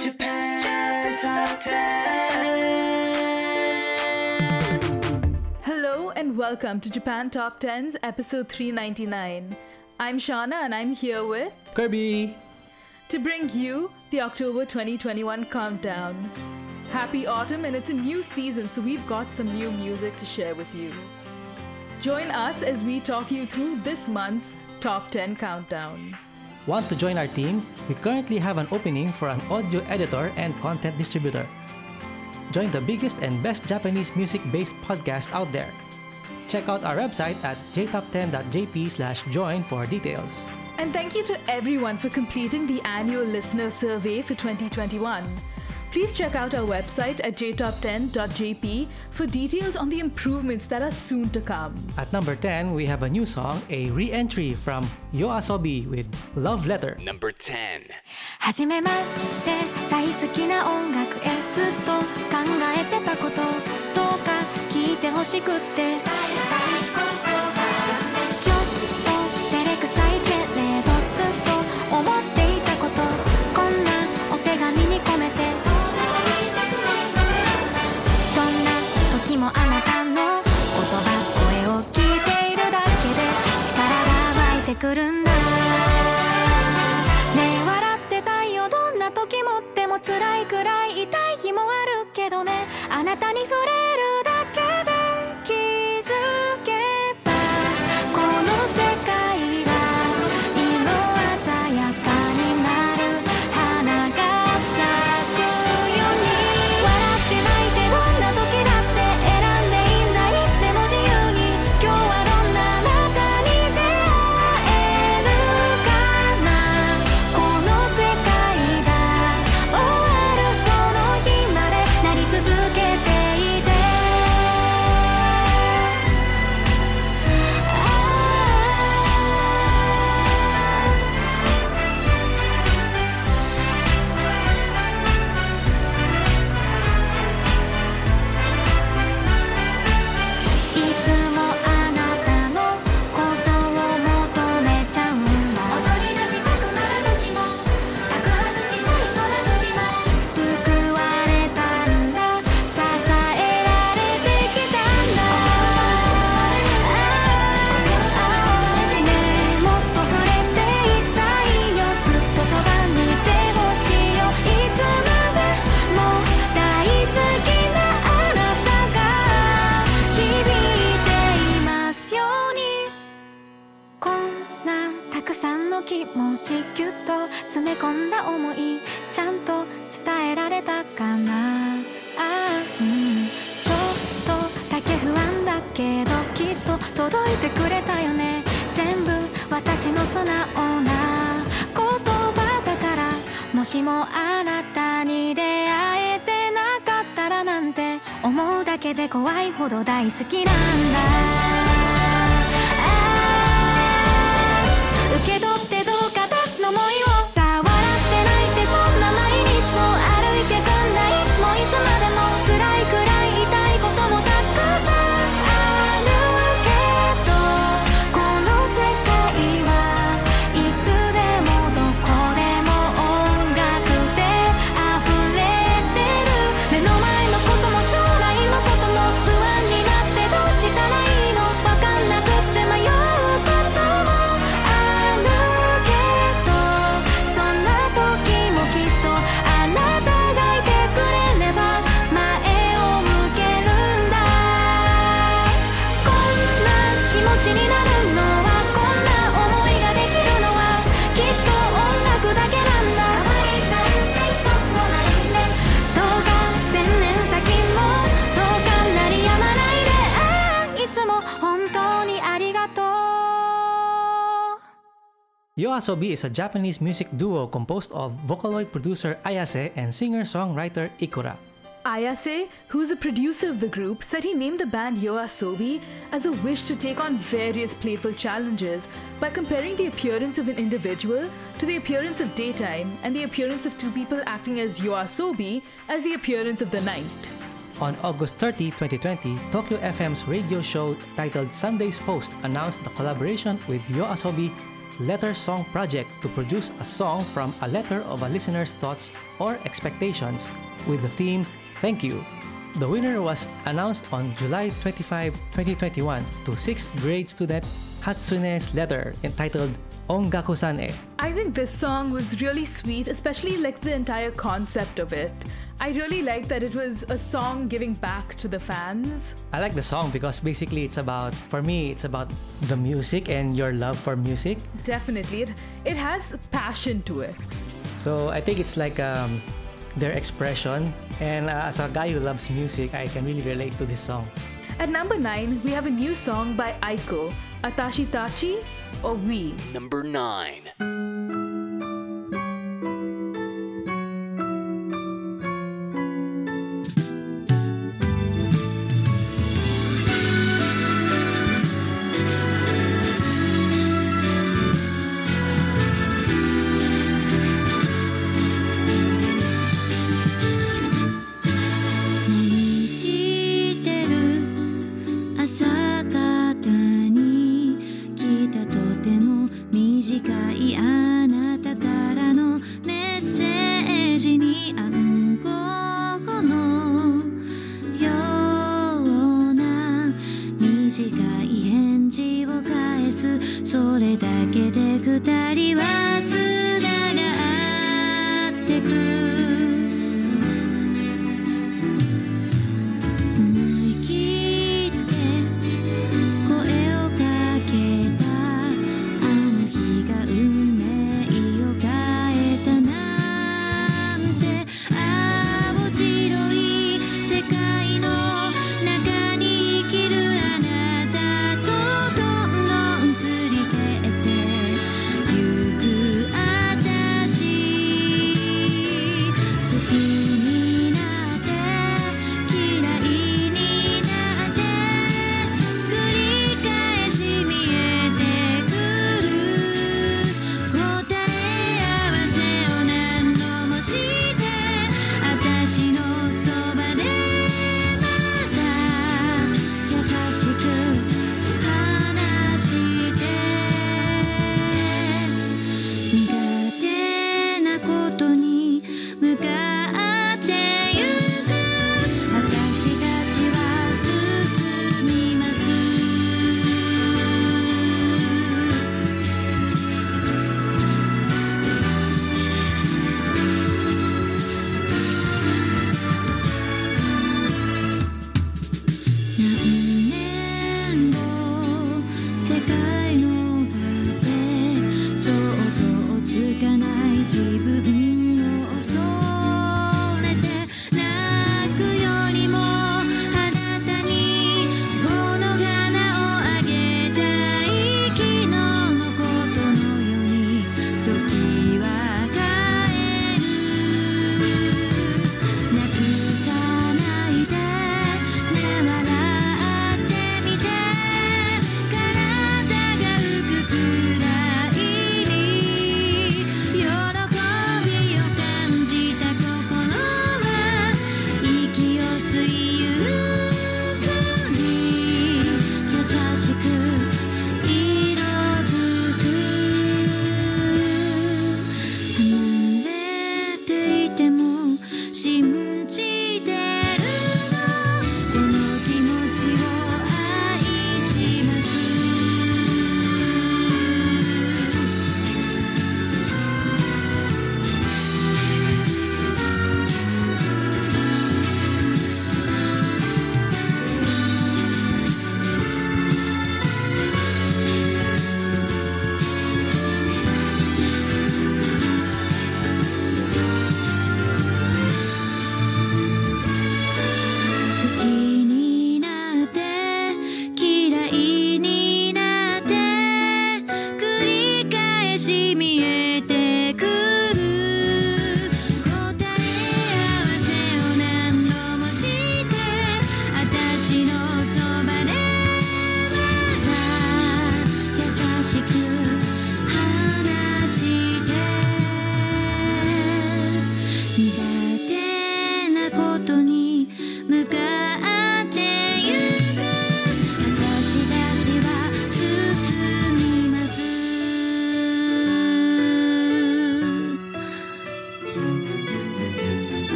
Japan Top 10. Hello and welcome to Japan Top 10's episode 399. I'm Shauna and I'm here with Kirby. to bring you the October 2021 countdown. Happy autumn and it's a new season, so we've got some new music to share with you. Join us as we talk you through this month's Top 10 countdown. Want to join our team? We currently have an opening for an audio editor and content distributor. Join the biggest and best Japanese music-based podcast out there. Check out our website at jtop10.jp slash join for details. And thank you to everyone for completing the annual listener survey for 2021. Please check out our website at jtop10.jp for details on the improvements that are soon to come. At number 10, we have a new song, a re entry from Yoasobi with Love Letter. Number 10. はじめまして大好きな音楽へずっと考えてたことどうか聞いてほしくって辛いくらい痛い日もあるけどね。あなたに触れる Yoasobi is a Japanese music duo composed of Vocaloid producer Ayase and singer-songwriter Ikura. Ayase, who's a producer of the group, said he named the band Yoasobi as a wish to take on various playful challenges by comparing the appearance of an individual to the appearance of daytime and the appearance of two people acting as Yoasobi as the appearance of the night. On August 30, 2020, Tokyo FM's radio show titled Sunday's Post announced the collaboration with Yoasobi Letter Song Project to produce a song from a letter of a listener's thoughts or expectations with the theme Thank You. The winner was announced on July 25, 2021 to 6th grade student Hatsune's letter entitled Ongaku-san e. I think this song was really sweet, especially like the entire concept of it. I really like that it was a song giving back to the fans. I like the song because basically it's about, for me, it's about the music and your love for music. Definitely, it it has passion to it. So I think it's like um, their expression. And uh, as a guy who loves music, I can really relate to this song. At number nine, we have a new song by Aiko, Atashi Tachi or We. Number 9.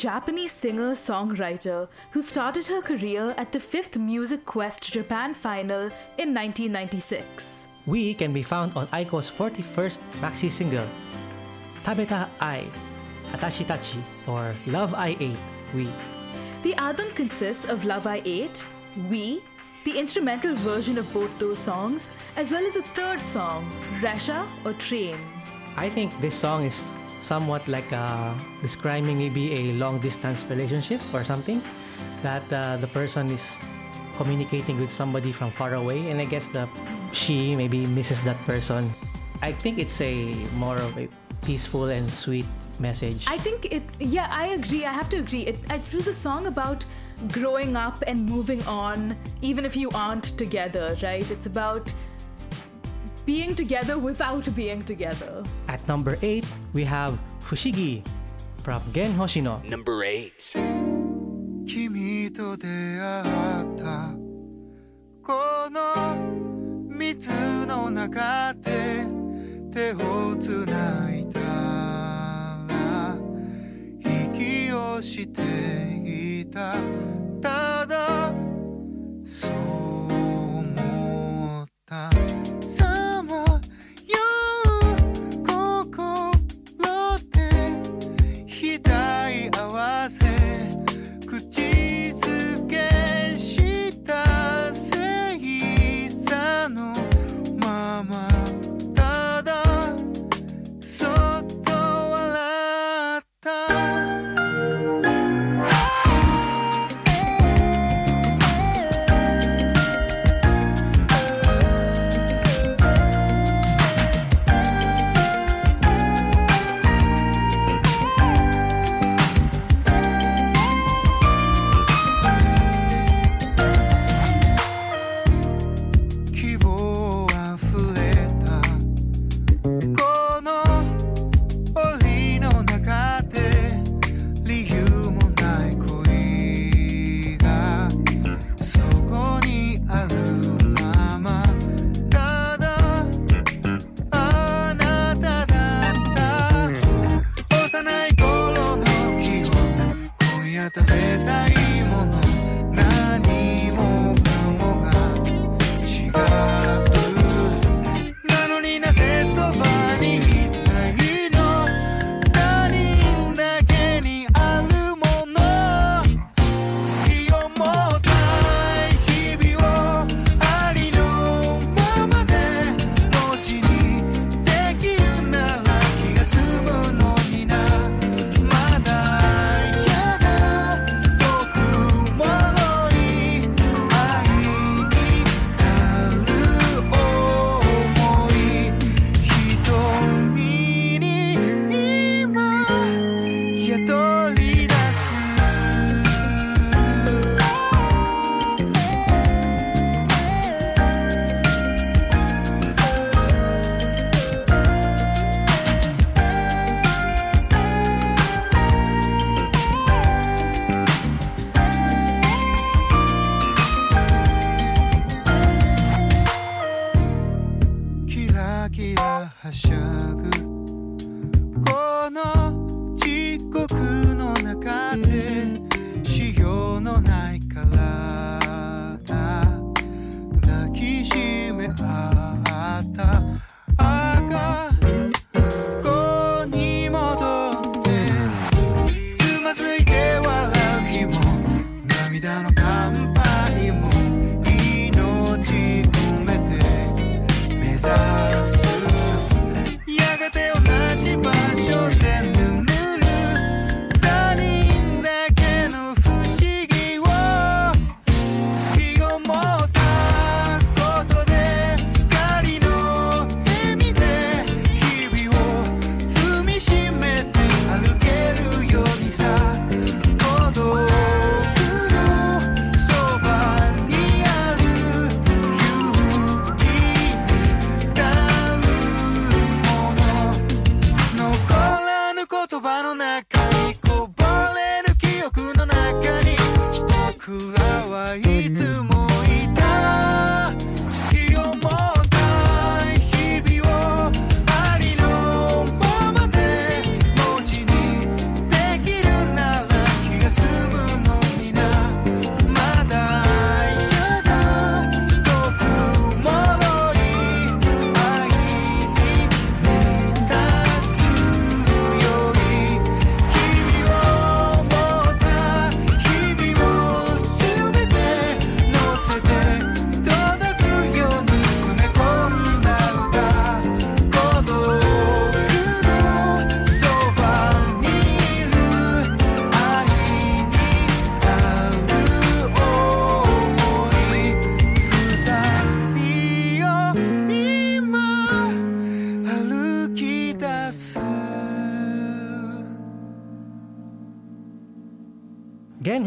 Japanese singer songwriter who started her career at the 5th Music Quest Japan final in 1996. We can be found on Aiko's 41st maxi single, Tabeta Ai, Atashi Tachi, or Love I Ate, We. The album consists of Love I Ate, We, the instrumental version of both those songs, as well as a third song, Resha or Train. I think this song is somewhat like uh, describing maybe a long distance relationship or something that uh, the person is communicating with somebody from far away and i guess the she maybe misses that person i think it's a more of a peaceful and sweet message I think it, yeah, I agree. I have to agree. It, it was a song about growing up and moving on, even if you aren't together, right? It's about being together without being together. at number 8 we have fushigi from gen hoshino Number 8. 君と出会ったこの水の中で手をつないだら息をして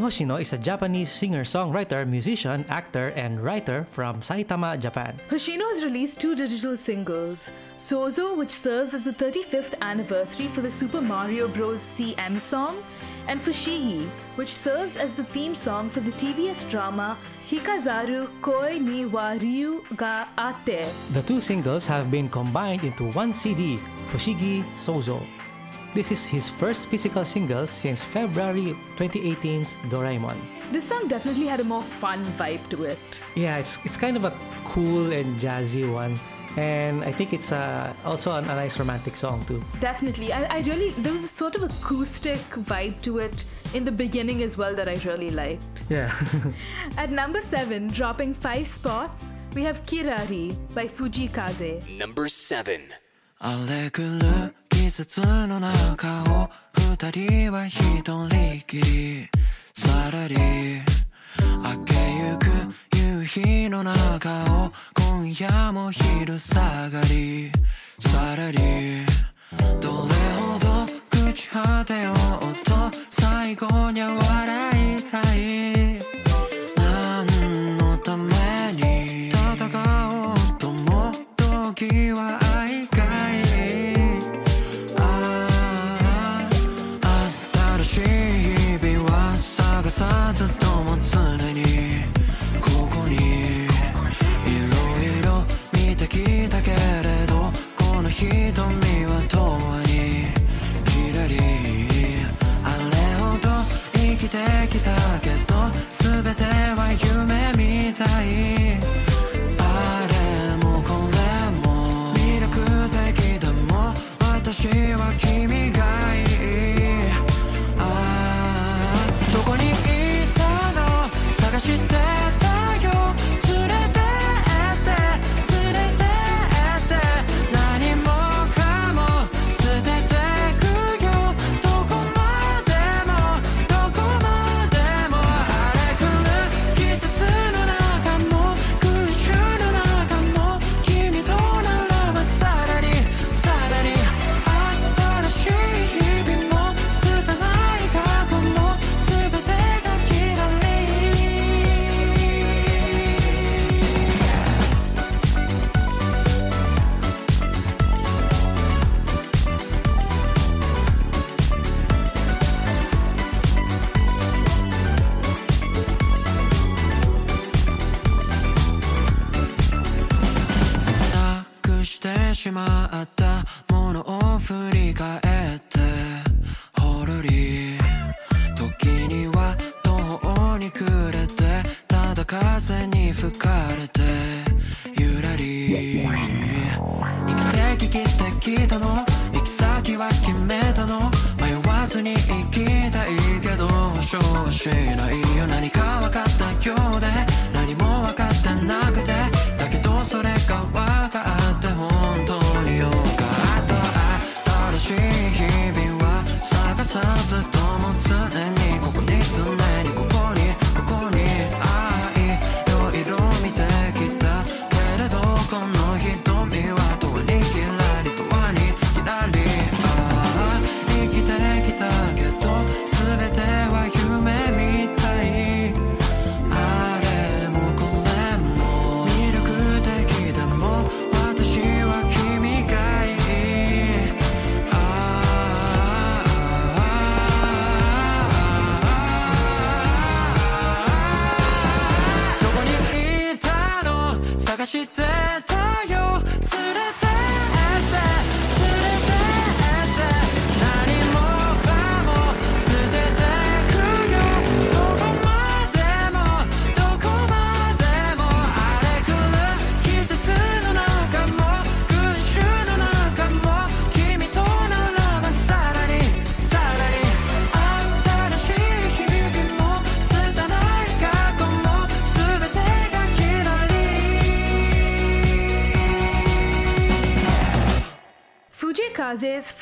Hoshino is a Japanese singer, songwriter, musician, actor, and writer from Saitama, Japan. Hoshino has released two digital singles Sozo, which serves as the 35th anniversary for the Super Mario Bros. CM song, and Fushigi, which serves as the theme song for the TBS drama Hikazaru Koi ni wa Ryu ga Ate. The two singles have been combined into one CD, Fushigi Sozo. This is his first physical single since February 2018's Doraemon. This song definitely had a more fun vibe to it. Yeah, it's it's kind of a cool and jazzy one, and I think it's uh, also a, a nice romantic song too. Definitely. I, I really, there was a sort of acoustic vibe to it in the beginning as well that I really liked. Yeah. At number 7, dropping 5 spots, we have Kirari by Fujii Kaze. Number 7. 季節の中を二人は一人きりさらり明けゆく夕日の中を今夜も昼下がりさらりどれほど朽ち果てようと最後には笑いたい何のために戦おうとも時は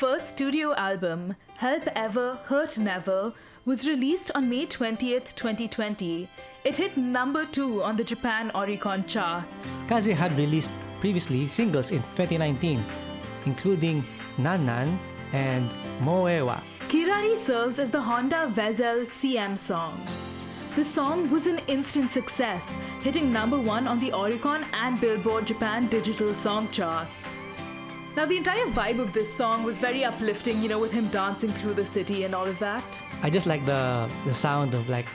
first studio album, Help Ever, Hurt Never, was released on May 20th, 2020. It hit number 2 on the Japan Oricon charts. Kaze had released previously singles in 2019, including Nan Nan and Moewa. Kirari serves as the Honda Vezel CM song. The song was an instant success, hitting number one on the Oricon and Billboard Japan digital song charts. Now, the entire vibe of this song was very uplifting, you know, with him dancing through the city and all of that. I just like the the sound of like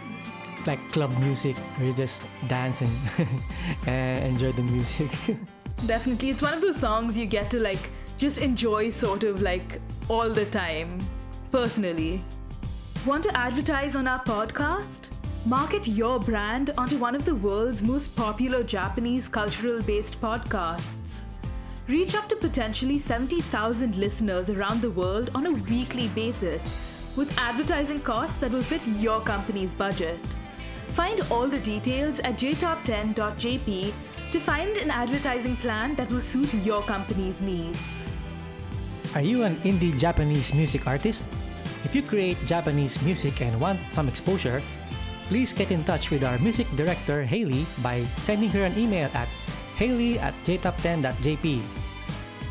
like club music where you just dance and, and enjoy the music. Definitely, it's one of those songs you get to like just enjoy sort of like all the time, personally. Want to advertise on our podcast? Market your brand onto one of the world's most popular Japanese cultural based podcasts. Reach up to potentially 70,000 listeners around the world on a weekly basis with advertising costs that will fit your company's budget. Find all the details at jtop10.jp to find an advertising plan that will suit your company's needs. Are you an indie Japanese music artist? If you create Japanese music and want some exposure, please get in touch with our music director Hayley by sending her an email at hayley at jtop10.jp.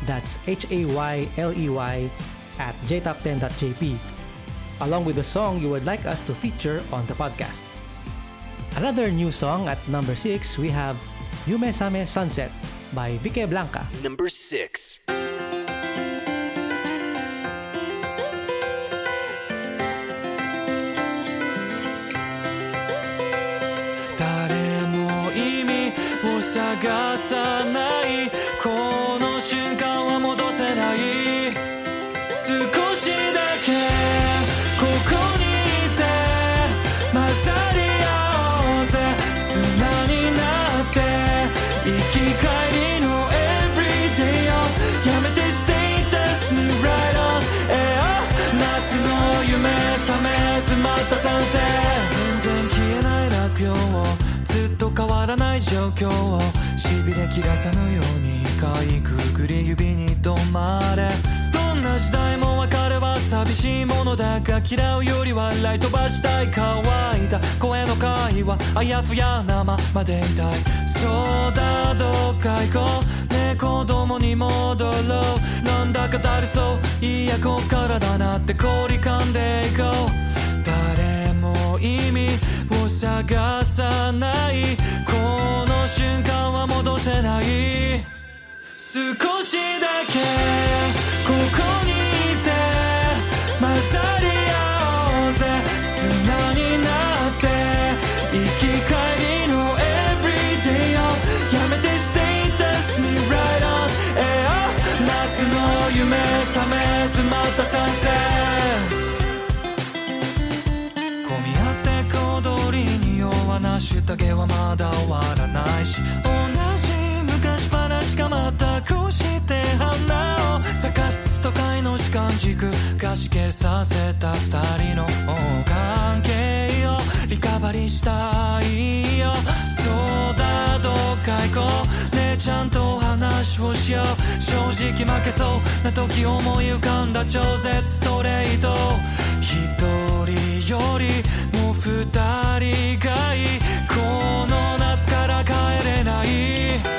That's H A Y L E Y at jtop10.jp, along with the song you would like us to feature on the podcast. Another new song at number 6, we have Yume Same Sunset by Vickeblanka. Number 6. 探さない ない状況をしびれ切らさぬようにかいくぐり指に止まれどんな時代も別れは寂しいものだが嫌うよりは笑い。飛ばしたい乾いた声の会話あやふやなままでいたいそうだどっか行こう。ね子供に戻ろう。なんだかだるそういやこっからだなって凝り噛んでいこう誰も意味を探さない。せない少しだけここにいて混ざり合おうぜ砂になって生き返りの Everyday をやめて Status に Right on air 夏の夢覚めずまた賛成混み合って小通りに弱なしたげはまだ終わらないしの時間軸がしけさせた二人の関係をリカバリーしたいよ。そうだどっか行こう。ねちゃんと話をしよう。正直負けそう。な時思い浮かんだ超絶ストレート。一人よりも二人がいい。この夏から帰れない。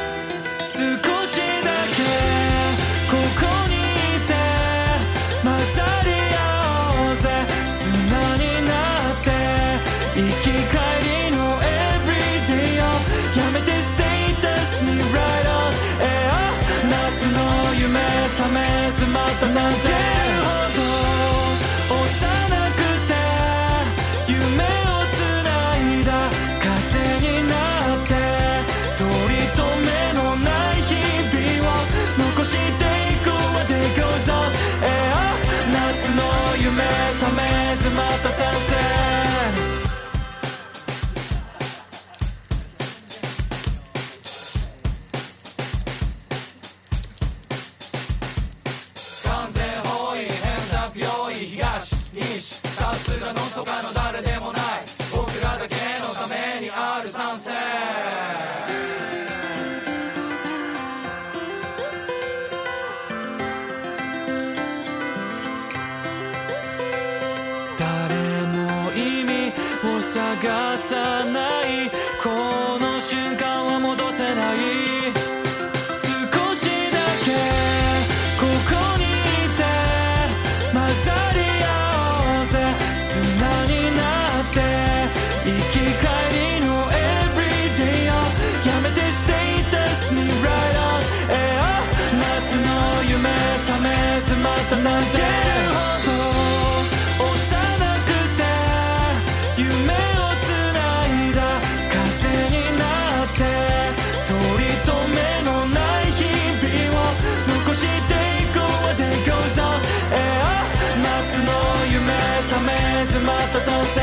Beyonce.「夢をつないだ。風になって。とりとめのない日々を。残していこう夏の夢覚めずまた賛成。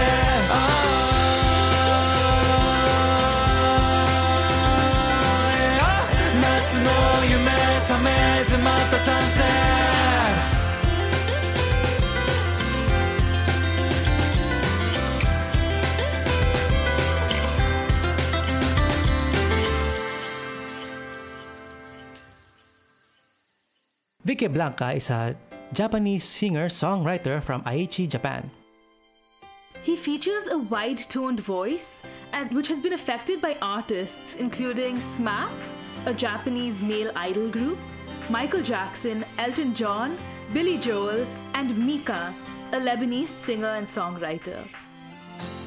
夏の夢覚めずまた参戦」Vickeblanka is a Japanese singer-songwriter from Aichi, Japan. He features a wide toned voice, which has been affected by artists including SMAP, a Japanese male idol group, Michael Jackson, Elton John, Billy Joel, and Mika, a Lebanese singer and songwriter.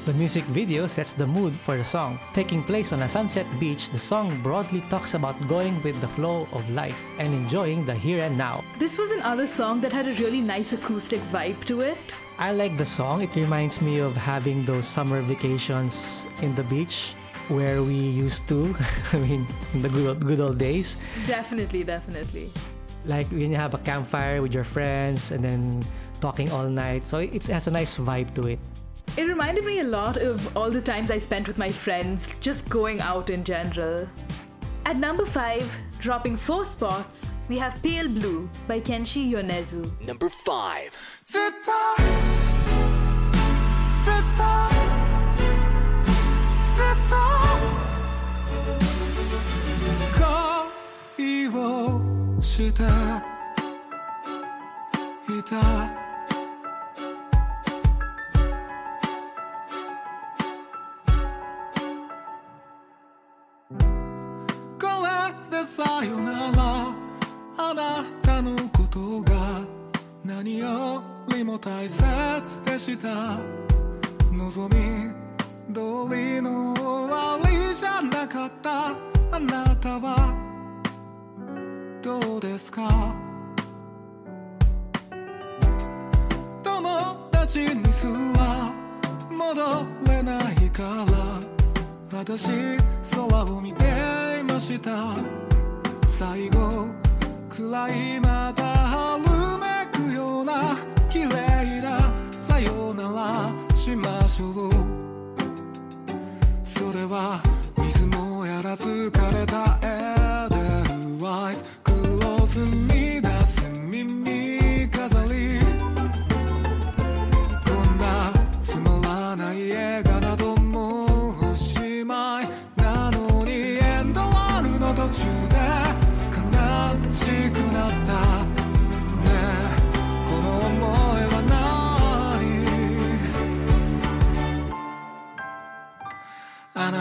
The music video sets the mood for the song. Taking place on a sunset beach, the song broadly talks about going with the flow of life and enjoying the here and now. This was another song that had a really nice acoustic vibe to it. I like the song. It reminds me of having those summer vacations in the beach where we used to, I mean, in the good old, good old days. Definitely, definitely. Like when you have a campfire with your friends and then talking all night. So it has a nice vibe to it. It reminded me a lot of all the times I spent with my friends, just going out in general. At number 5, dropping 4 spots, we have Pale Blue by Kenshi Yonezu. Number 5. ずっとずっとずっと恋をしていた さよならあなたのことが何よりも大切でした。望み通りの終わりじゃなかった。あなたはどうですか？友達にすら戻れないから。私空を見ていました。最後暗いまた春めくような綺麗なさよならしましょう。それは水もやらず枯れたエーデルワイス。クローズ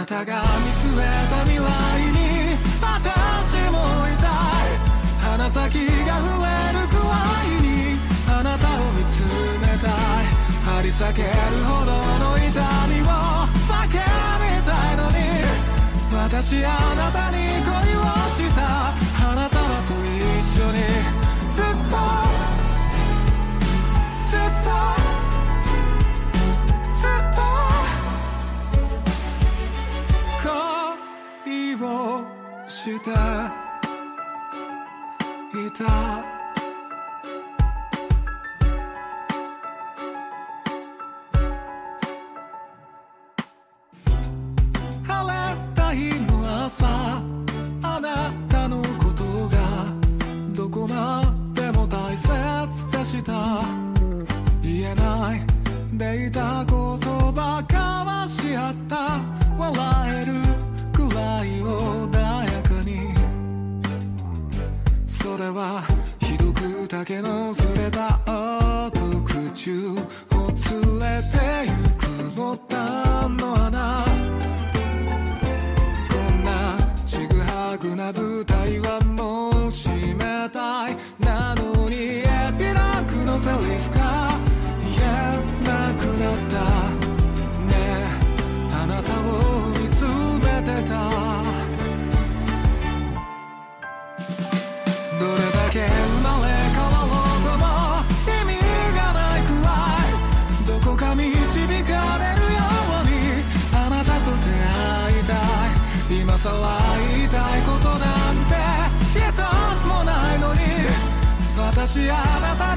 たが見据えた未来に私もいたい鼻先が触れるくらいにあなたを見つめたい張り裂けるほどの痛みを叫びたいのに私あなたに恋をした。あなたらと一緒に。ずっとをしていた。どく竹の 昔あなたに恋をした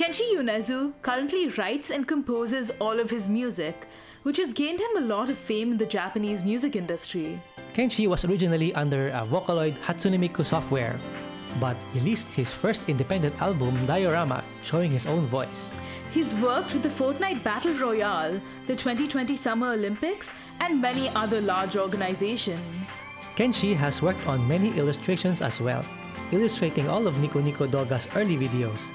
Kenshi Yonezu currently writes and composes all of his music, which has gained him a lot of fame in the Japanese music industry. Kenshi was originally under a Vocaloid Hatsune Miku software, but released his first independent album, Diorama, showing his own voice. He's worked with the Fortnite Battle Royale, the 2020 Summer Olympics, and many other large organizations. Kenshi has worked on many illustrations as well, illustrating all of Nico Nico Douga's early videos.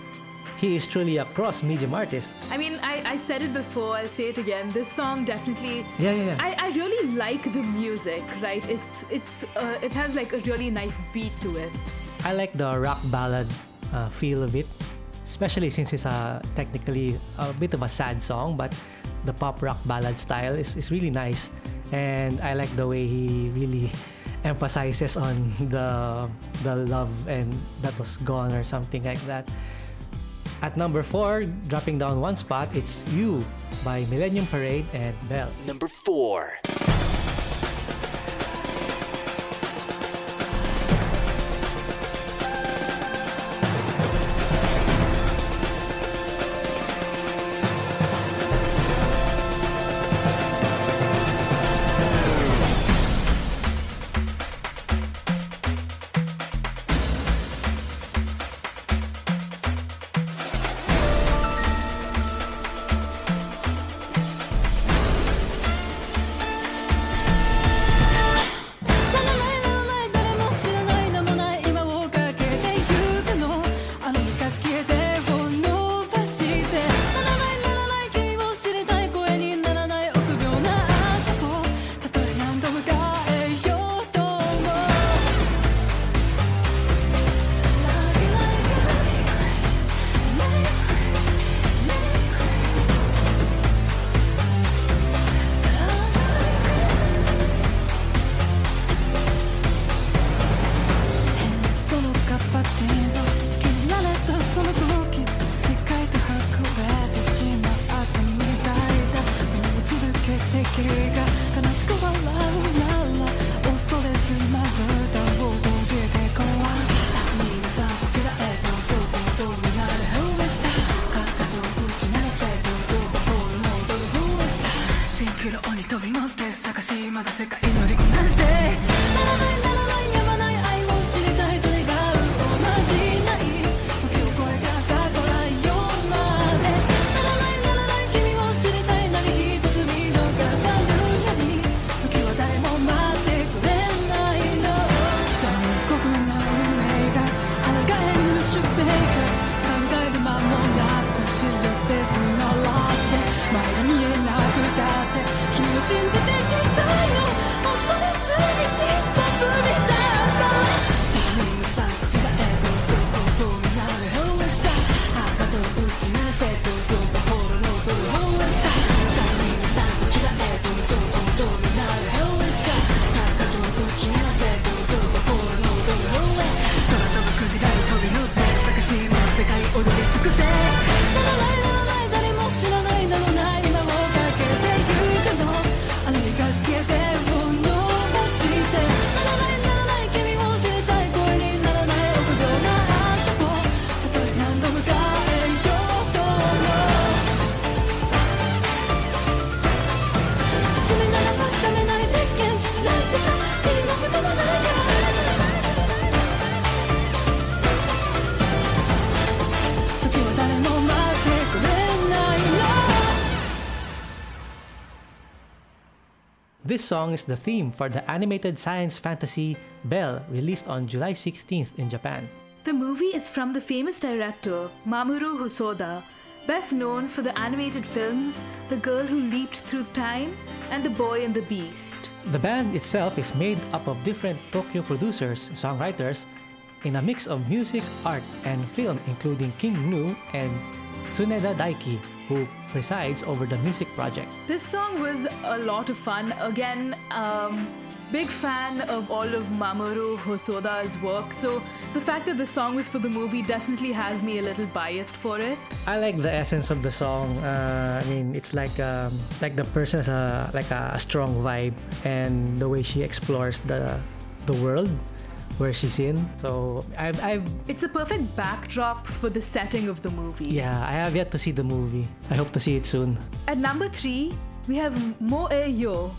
He is truly a cross-medium artist. I mean, I, I said it before, I'll say it again. This song definitely. Yeah, yeah, yeah. I, I really like the music, right? It's it's uh, it has like a really nice beat to it. I like the rock ballad uh, feel of it, especially since it's a technically a bit of a sad song, but the pop rock ballad style is, is really nice. And I like the way he really emphasizes on the the love and that was gone or something like that. At number 4, dropping down one spot, it's You by Millennium Parade and Bell. Number 4. song is the theme for the animated science fantasy Bell, released on July 16th in Japan. The movie is from the famous director Mamoru Hosoda, best known for the animated films The Girl Who Leaped Through Time and The Boy and the Beast. The band itself is made up of different Tokyo producers, songwriters, in a mix of music, art, and film, including King Gnu and Tsuneta Daiki, who presides over the music project. This song was a lot of fun. Again, um, big fan of all of Mamoru Hosoda's work, so the fact that the song was for the movie definitely has me a little biased for it. I like the essence of the song. Uh, I mean, it's like um, like the person has a, like a strong vibe, and the way she explores the the world where she's in. So I've, I've It's a perfect backdrop for the setting of the movie. yeah, I have yet to see the movie. I hope to see it soon. At number three, we have Moe Yo,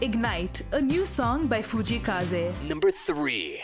Ignite, a new song by Fujii Kaze. Number three.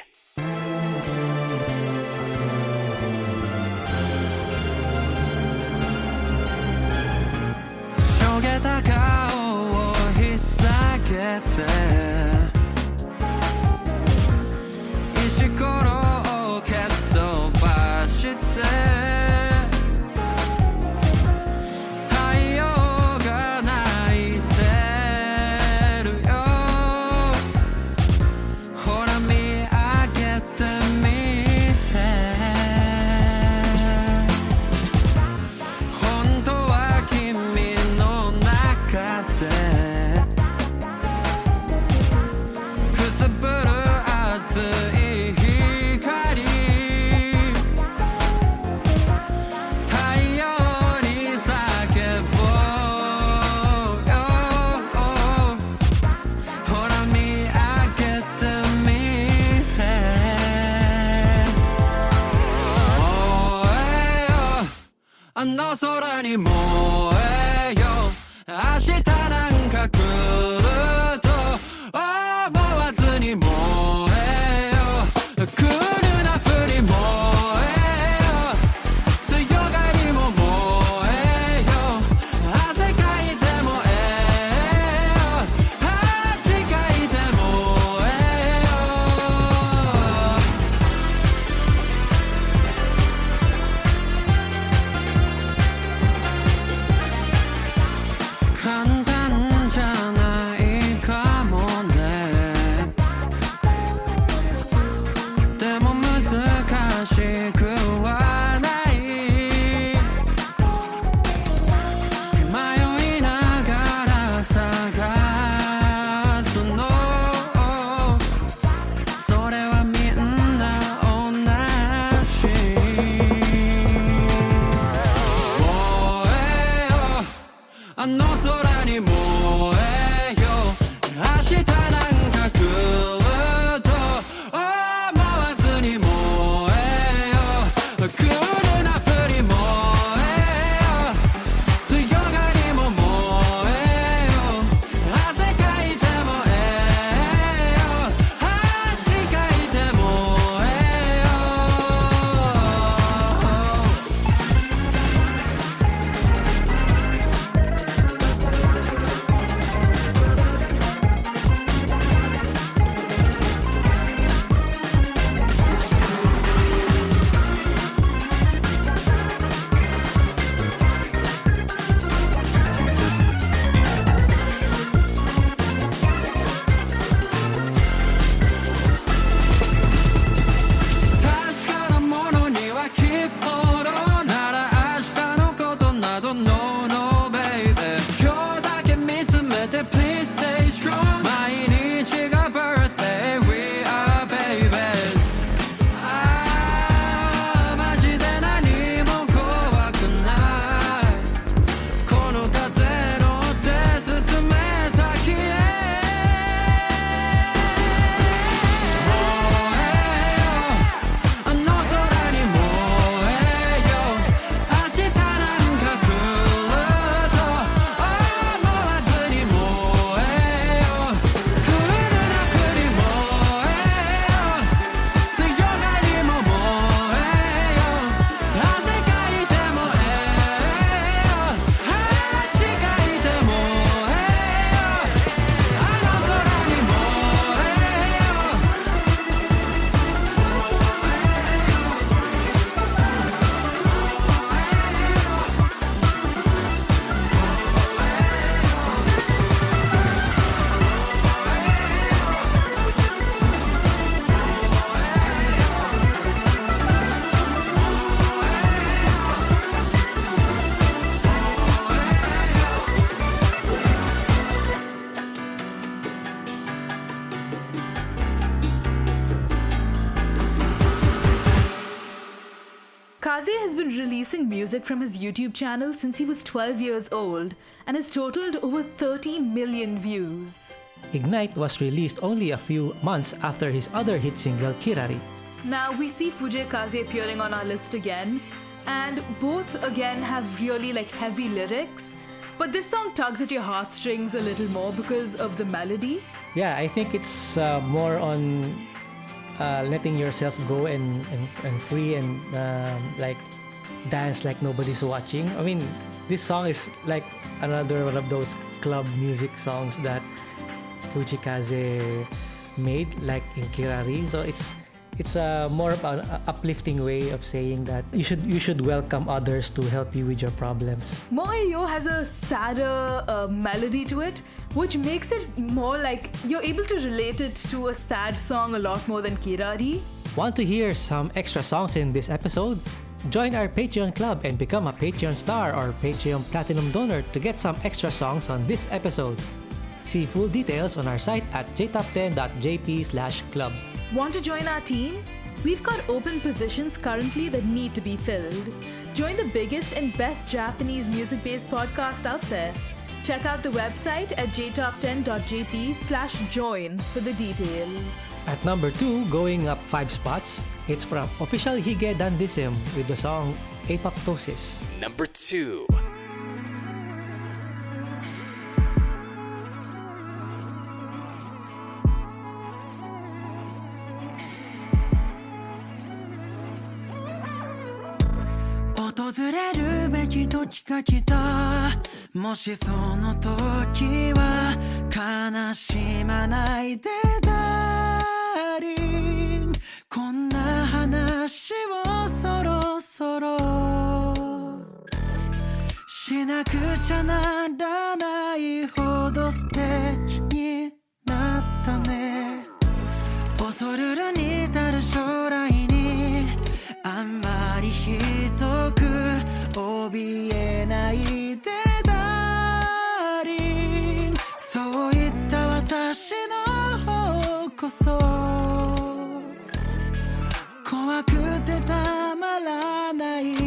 만나서라니 뭐. fix from his YouTube channel since he was 12 years old and has totaled over 30 million views. Ignite was released only a few months after his other hit single Kirari. Now we see Fujii Kaze appearing on our list again, and both again have really like heavy lyrics. But this song tugs at your heartstrings a little more because of the melody. Yeah, I think it's uh, more on uh, letting yourself go and, and, and free and um, like dance like nobody's watching. I mean, this song is like another one of those club music songs that Fujii Kaze made, like in Kirari. So it's it's a more of an uplifting way of saying that you should you should welcome others to help you with your problems. Moeyo has a sadder uh, melody to it, which makes it more like you're able to relate it to a sad song a lot more than Kirari. Want to hear some extra songs in this episode? Join our Patreon club and become a Patreon star or Patreon platinum donor to get some extra songs on this episode. See full details on our site at jtop10.jp slash club. Want to join our team? We've got open positions currently that need to be filled. Join the biggest and best Japanese music based podcast out there. Check out the website at jtop10.jp slash join for the details. At number 2, going up 5 spots, it's from official Hige Dandism with the song Apoptosis. Number 2. 訪れる べき時が来た。もしその時は悲しまないでダーリンこんな話をそろそろしなくちゃならないほど素敵になったね。恐るるに至る将来にあんまりひどく怯えないでダーリンそういった私の方こそ。怖くてたまらない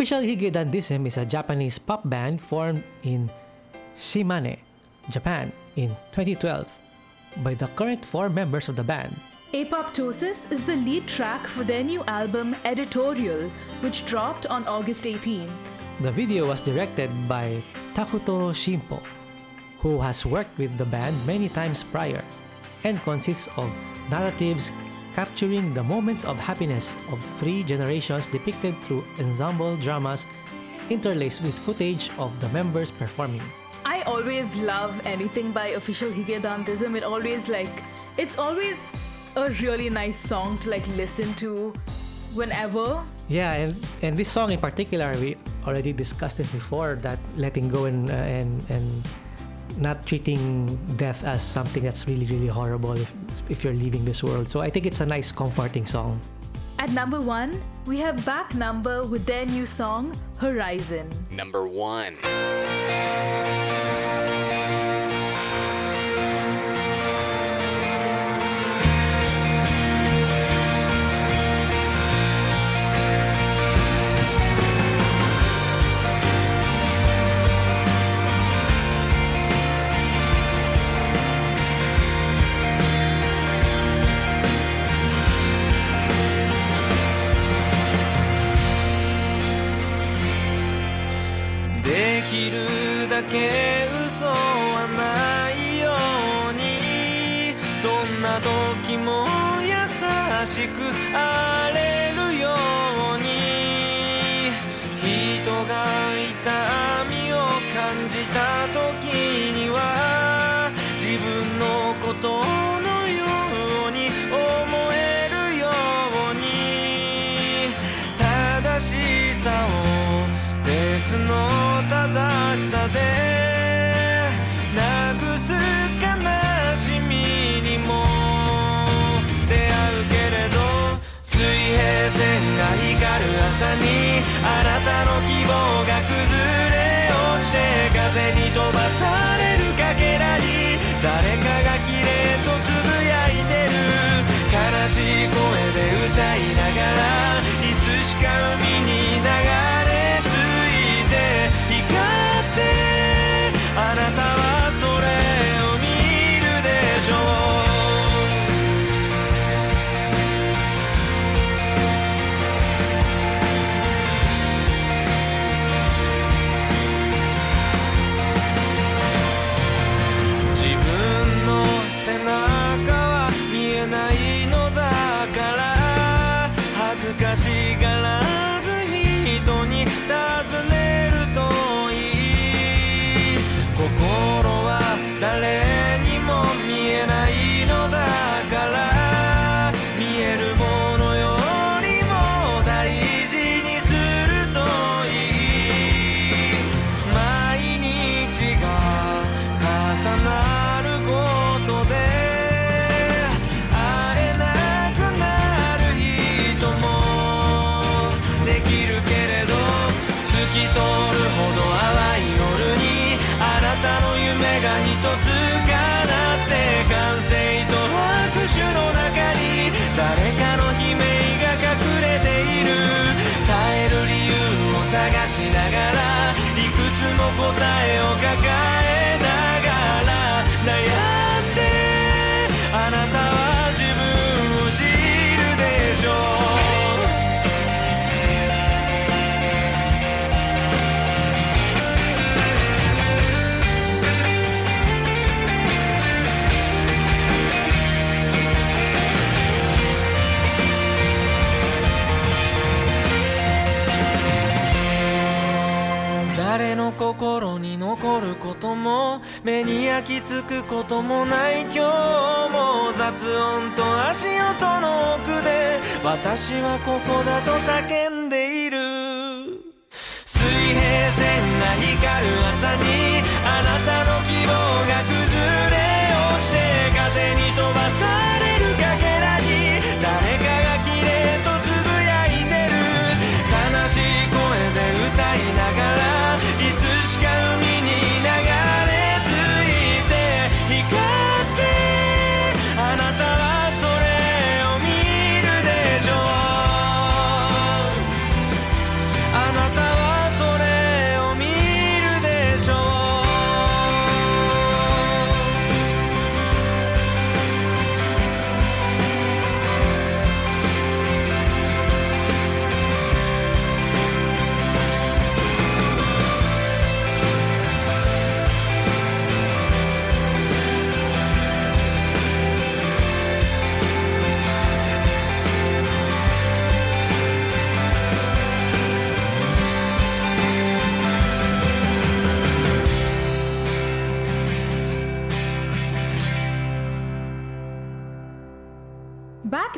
Official Hige Dandism is a Japanese pop band formed in Shimane, Japan in 2012 by the current four members of the band. Apoptosis is the lead track for their new album Editorial, which dropped on August 18th. The video was directed by Takuto Shimpo, who has worked with the band many times prior and consists of narratives capturing the moments of happiness of three generations depicted through ensemble dramas interlaced with footage of the members performing. I always love anything by Official Hige Dandism. It always like it's always a really nice song to like listen to whenever. Yeah, and and this song in particular, we already discussed this before. That letting go and uh, and and not treating death as something that's really really horrible if if you're leaving this world. So I think it's a nice comforting song. At number one, we have Back Number with their new song Horizon. Number one. け嘘はないように。どんな時も優しくあれさにあなたの希望が崩れ落ちて風に飛ばされるかけらに誰かが綺麗とつぶやいてる。悲しい声で歌いながらいつしか海に心に残ることも目に焼き付くこともない今日も雑音と足音の奥で私はここだと叫んでいる水平線が光る朝に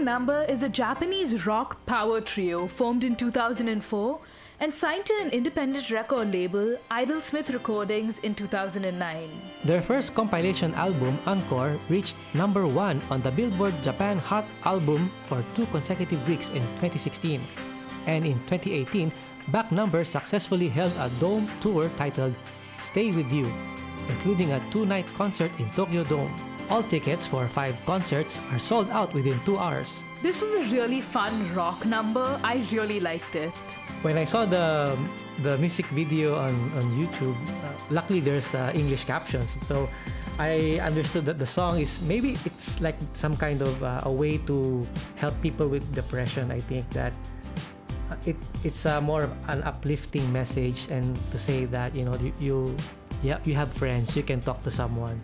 Number is a Japanese rock power trio formed in 2004 and signed to an independent record label, Idlesmith Recordings, in 2009. Their first compilation album, Encore, reached number one on the Billboard Japan Hot Album for two consecutive weeks in 2016. And in 2018, Back Number successfully held a dome tour titled Stay With You, including a two night concert in Tokyo Dome. All tickets for five concerts are sold out within two hours. This was a really fun rock number. I really liked it. When I saw the the music video on, on YouTube, uh, luckily there's uh, English captions, so I understood that the song is maybe it's like some kind of uh, a way to help people with depression. I think that uh, it it's uh, more of an uplifting message and to say that you know you you, yeah, you have friends, you can talk to someone,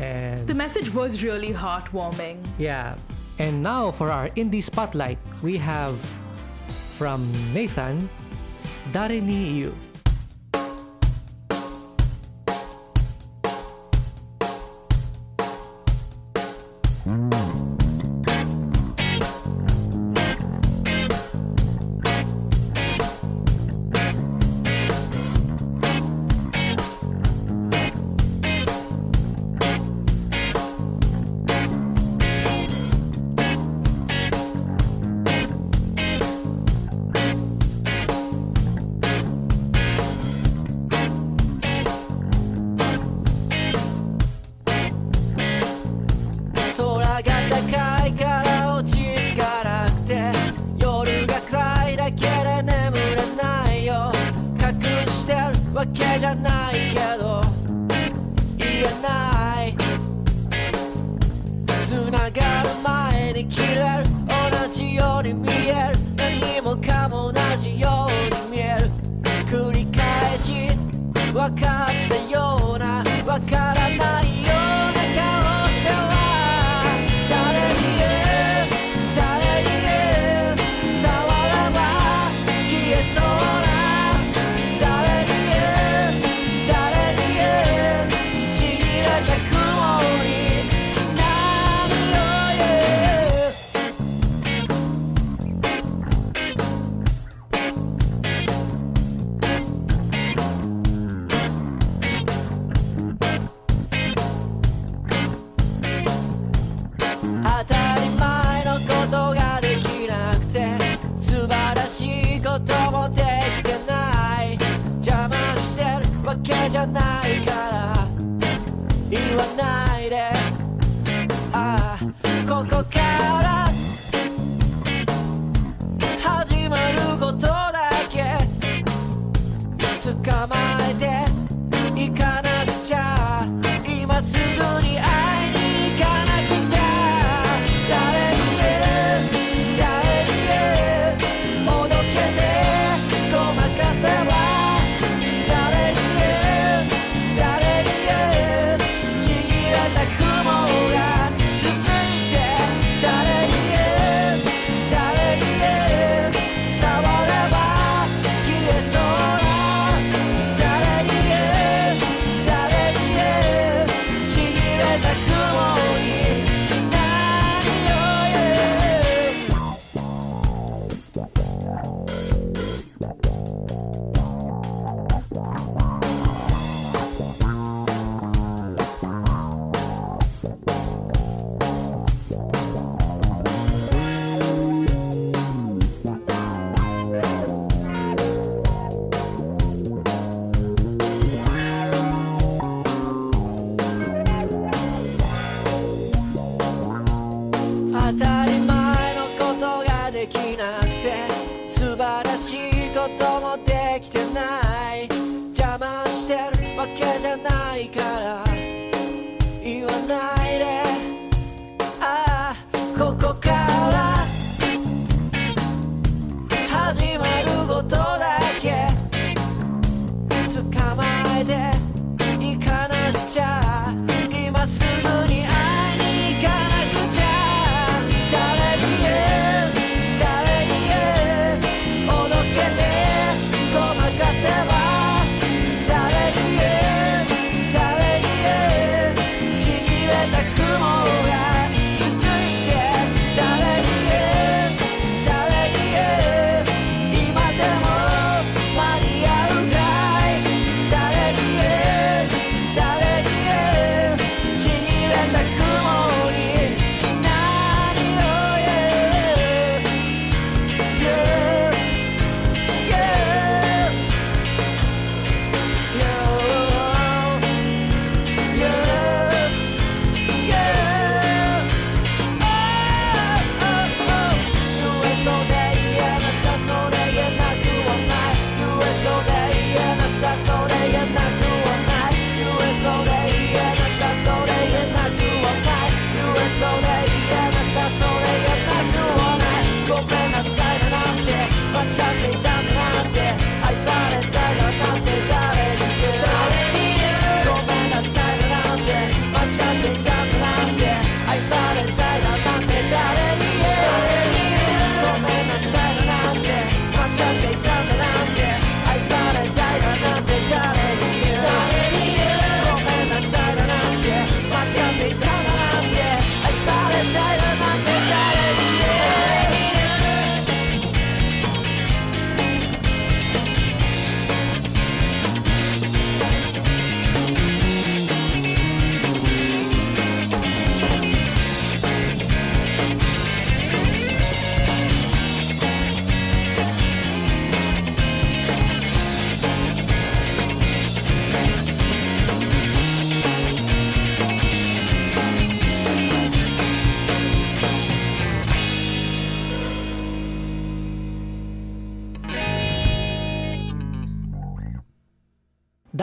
and The message was really heartwarming. yeah. And now for our indie spotlight, we have from Nathan, Dare ni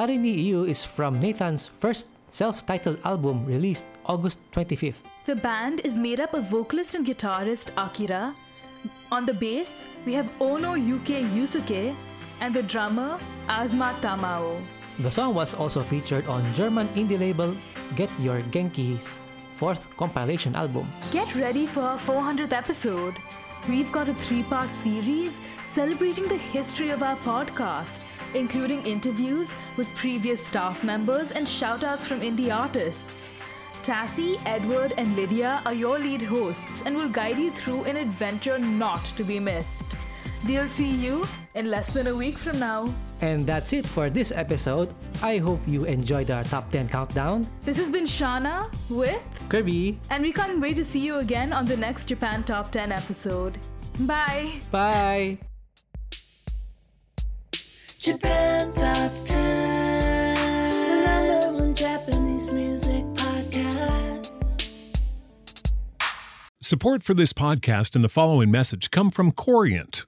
Darini Iu is from Nathan's first self-titled album released August 25th. The band is made up of vocalist and guitarist Akira. On the bass, we have Ono Yuke Yusuke and the drummer Azma Tamao. The song was also featured on German indie label Get Your Genki's fourth compilation album. Get ready for our 400th episode. We've got a three part series celebrating the history of our podcast, including interviews with previous staff members and shoutouts from indie artists. Tassie, Edward, and Lydia are your lead hosts and will guide you through an adventure not to be missed. They'll see you in less than a week from now. And that's it for this episode. I hope you enjoyed our top 10 countdown. This has been Shana with, Kirby, and we can't wait to see you again on the next Japan Top 10 episode. Bye! bye! Japan Top 10, the number one Japanese music podcast. Support for this podcast and the following message come from Corient.